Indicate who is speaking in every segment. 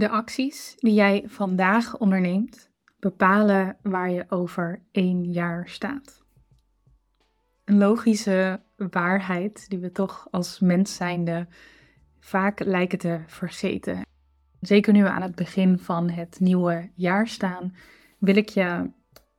Speaker 1: De acties die jij vandaag onderneemt bepalen waar je over één jaar staat. Een logische waarheid die we toch als mens zijnde vaak lijken te vergeten. Zeker nu we aan het begin van het nieuwe jaar staan, wil ik je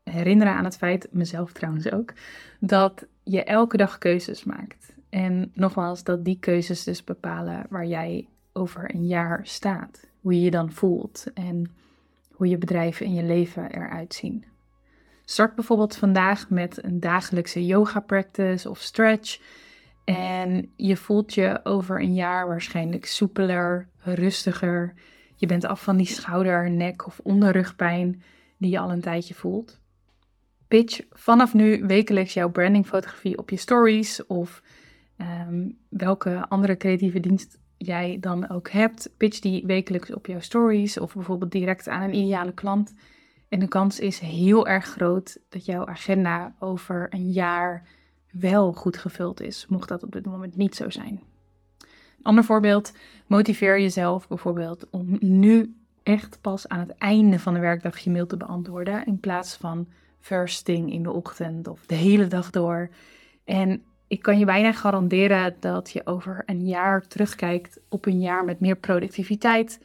Speaker 1: herinneren aan het feit, mezelf trouwens ook, dat je elke dag keuzes maakt. En nogmaals, dat die keuzes dus bepalen waar jij over een jaar staat. Hoe je je dan voelt en hoe je bedrijven en je leven eruit zien. Start bijvoorbeeld vandaag met een dagelijkse yoga practice of stretch. En je voelt je over een jaar waarschijnlijk soepeler, rustiger. Je bent af van die schouder, nek of onderrugpijn die je al een tijdje voelt. Pitch vanaf nu wekelijks jouw brandingfotografie op je stories of ehm, welke andere creatieve dienst jij dan ook hebt. Pitch die wekelijks op jouw stories of bijvoorbeeld direct aan een ideale klant. En de kans is heel erg groot dat jouw agenda over een jaar wel goed gevuld is, mocht dat op dit moment niet zo zijn. Een ander voorbeeld, motiveer jezelf bijvoorbeeld om nu echt pas aan het einde van de werkdag je mail te beantwoorden in plaats van first thing in de ochtend of de hele dag door. En ik kan je bijna garanderen dat je over een jaar terugkijkt op een jaar met meer productiviteit,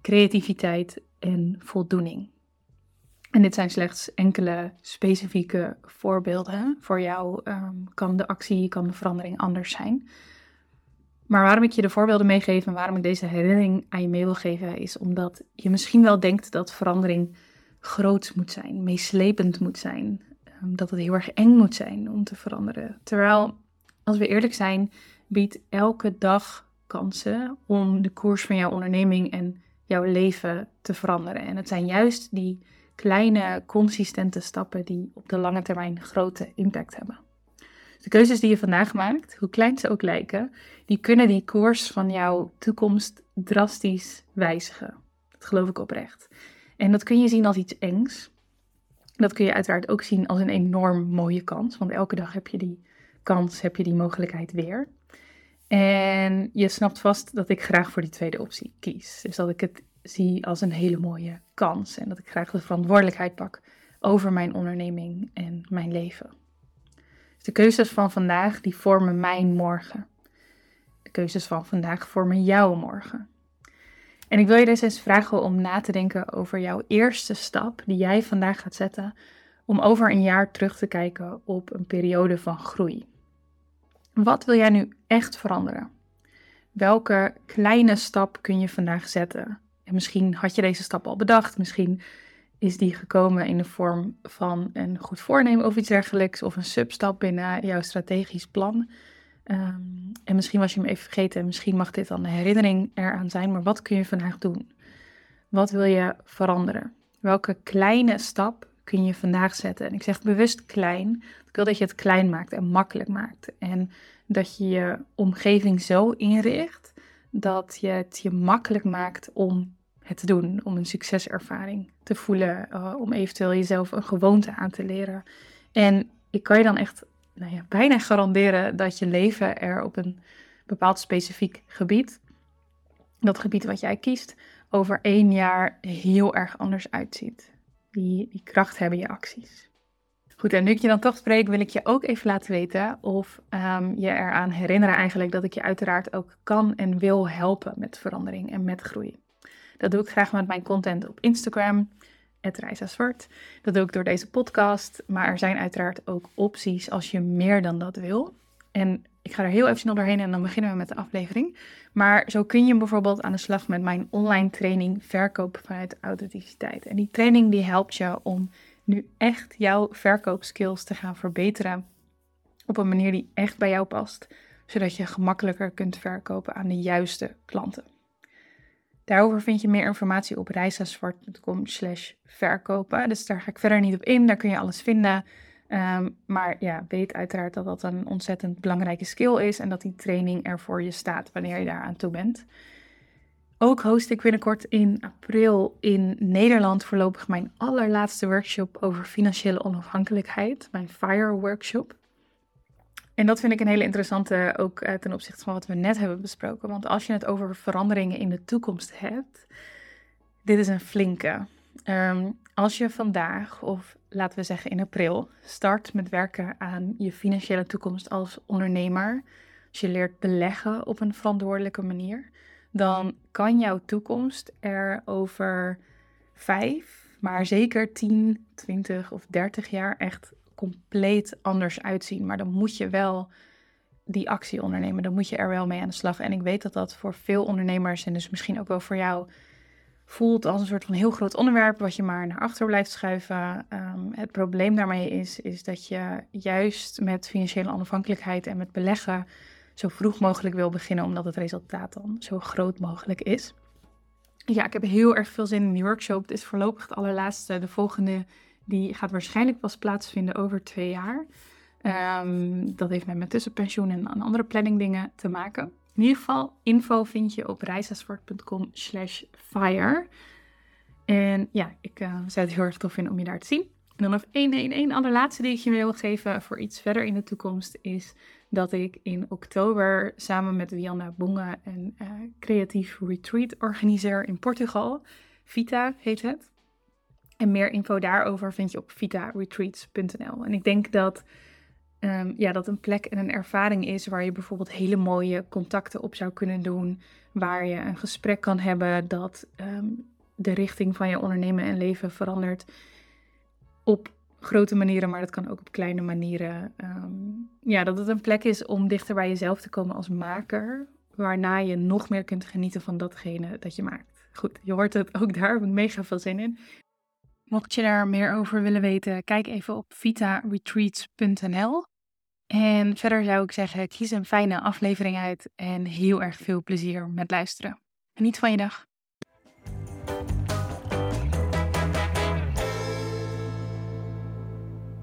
Speaker 1: creativiteit en voldoening. En dit zijn slechts enkele specifieke voorbeelden. Voor jou ehm, kan de actie, kan de verandering anders zijn. Maar waarom ik je de voorbeelden meegeef en waarom ik deze herinnering aan je mee wil geven, is omdat je misschien wel denkt dat verandering groot moet zijn, meeslepend moet zijn, ehm, dat het heel erg eng moet zijn om te veranderen. Terwijl, als we eerlijk zijn, biedt elke dag kansen om de koers van jouw onderneming en jouw leven te veranderen. En het zijn juist die kleine, consistente stappen die op de lange termijn grote impact hebben. De keuzes die je vandaag maakt, hoe klein ze ook lijken, die kunnen die koers van jouw toekomst drastisch wijzigen. Dat geloof ik oprecht. En dat kun je zien als iets engs. Dat kun je uiteraard ook zien als een enorm mooie kans, want elke dag heb je die kans, heb je die mogelijkheid weer. En je snapt vast dat ik graag voor die tweede optie kies. Dus dat ik het zie als een hele mooie kans en dat ik graag de verantwoordelijkheid pak over mijn onderneming en mijn leven. Dus de keuzes van vandaag die vormen mijn morgen. De keuzes van vandaag vormen jouw morgen. En ik wil je dus eens vragen om na te denken over jouw eerste stap die jij vandaag gaat zetten om over een jaar terug te kijken op een periode van groei. Wat wil jij nu echt veranderen? Welke kleine stap kun je vandaag zetten? En misschien had je deze stap al bedacht, misschien is die gekomen in de vorm van een goed voornemen of iets dergelijks, of een substap binnen jouw strategisch plan. Ehm, en misschien was je hem even vergeten, misschien mag dit dan een herinnering eraan zijn, maar wat kun je vandaag doen? Wat wil je veranderen? Welke kleine stap kun je vandaag zetten? En ik zeg bewust klein. Ik wil dat je het klein maakt en makkelijk maakt. En dat je je omgeving zo inricht dat je het je makkelijk maakt om het te doen, om een succeservaring te voelen, uh, om eventueel jezelf een gewoonte aan te leren. En ik kan je dan echt nou ja, bijna garanderen dat je leven er op een bepaald specifiek gebied, dat gebied wat jij kiest, over één jaar heel erg anders uitziet. Die, die kracht hebben je acties. Goed, en nu ik je dan toch spreek, wil ik je ook even laten weten of um, je eraan herinneren eigenlijk dat ik je uiteraard ook kan en wil helpen met verandering en met groei. Dat doe ik graag met mijn content op Instagram, Zwart. Dat doe ik door deze podcast, maar er zijn uiteraard ook opties als je meer dan dat wil. En ik ga er heel even snel doorheen en dan beginnen we met de aflevering. Maar zo kun je bijvoorbeeld aan de slag met mijn online training Verkoop vanuit Authenticiteit. En die training die helpt je om nu echt jouw verkoopskills te gaan verbeteren op een manier die echt bij jou past, zodat je gemakkelijker kunt verkopen aan de juiste klanten. Daarover vind je meer informatie op reisaswart.com slash verkopen. Dus daar ga ik verder niet op in, daar kun je alles vinden. Ehm, maar ja, weet uiteraard dat dat een ontzettend belangrijke skill is en dat die training er voor je staat wanneer je daar aan toe bent. Ook host ik binnenkort in april in Nederland voorlopig mijn allerlaatste workshop over financiële onafhankelijkheid, mijn FIRE workshop. En dat vind ik een hele interessante ook eh, ten opzichte van wat we net hebben besproken. Want als je het over veranderingen in de toekomst hebt, Dit is een flinke. Ehm, als je vandaag, of laten we zeggen in april, start met werken aan je financiële toekomst als ondernemer, als je leert beleggen op een verantwoordelijke manier, dan kan jouw toekomst er over vijf, maar zeker 10, 20 of 30 jaar echt compleet anders uitzien. Maar dan moet je wel die actie ondernemen. Dan moet je er wel mee aan de slag. En ik weet dat dat voor veel ondernemers en dus misschien ook wel voor jou voelt als een soort van heel groot onderwerp wat je maar naar achter blijft schuiven. Ehm, het probleem daarmee is, is dat je juist met financiële onafhankelijkheid en met beleggen zo vroeg mogelijk wil beginnen, omdat het resultaat dan zo groot mogelijk is. Ja, ik heb heel erg veel zin in die workshop. Het is voorlopig het allerlaatste. De volgende die gaat waarschijnlijk pas plaatsvinden over twee jaar. Ehm, dat heeft met mijn tussenpensioen en andere planning te maken. In ieder geval, info vind je op reisasfort.com slash fire. En ja, ik uh, zou het heel erg tof vinden om je daar te zien. En dan nog één, één, één allerlaatste die ik je wil geven voor iets verder in de toekomst is dat ik in oktober samen met Wianna Bonga een uh, creatief retreat organiseer in Portugal. Vita heet het. En meer info daarover vind je op vitaretreats.nl. En ik denk dat um, ja, dat een plek en een ervaring is waar je bijvoorbeeld hele mooie contacten op zou kunnen doen. Waar je een gesprek kan hebben dat um, de richting van je ondernemen en leven verandert op grote manieren, maar dat kan ook op kleine manieren. Um, ja, dat het een plek is om dichter bij jezelf te komen als maker, waarna je nog meer kunt genieten van datgene dat je maakt. Goed, je hoort het ook daar, heb mega veel zin in. Mocht je daar meer over willen weten, kijk even op vitaretreats.nl. En verder zou ik zeggen, kies een fijne aflevering uit en heel erg veel plezier met luisteren. Geniet van je dag.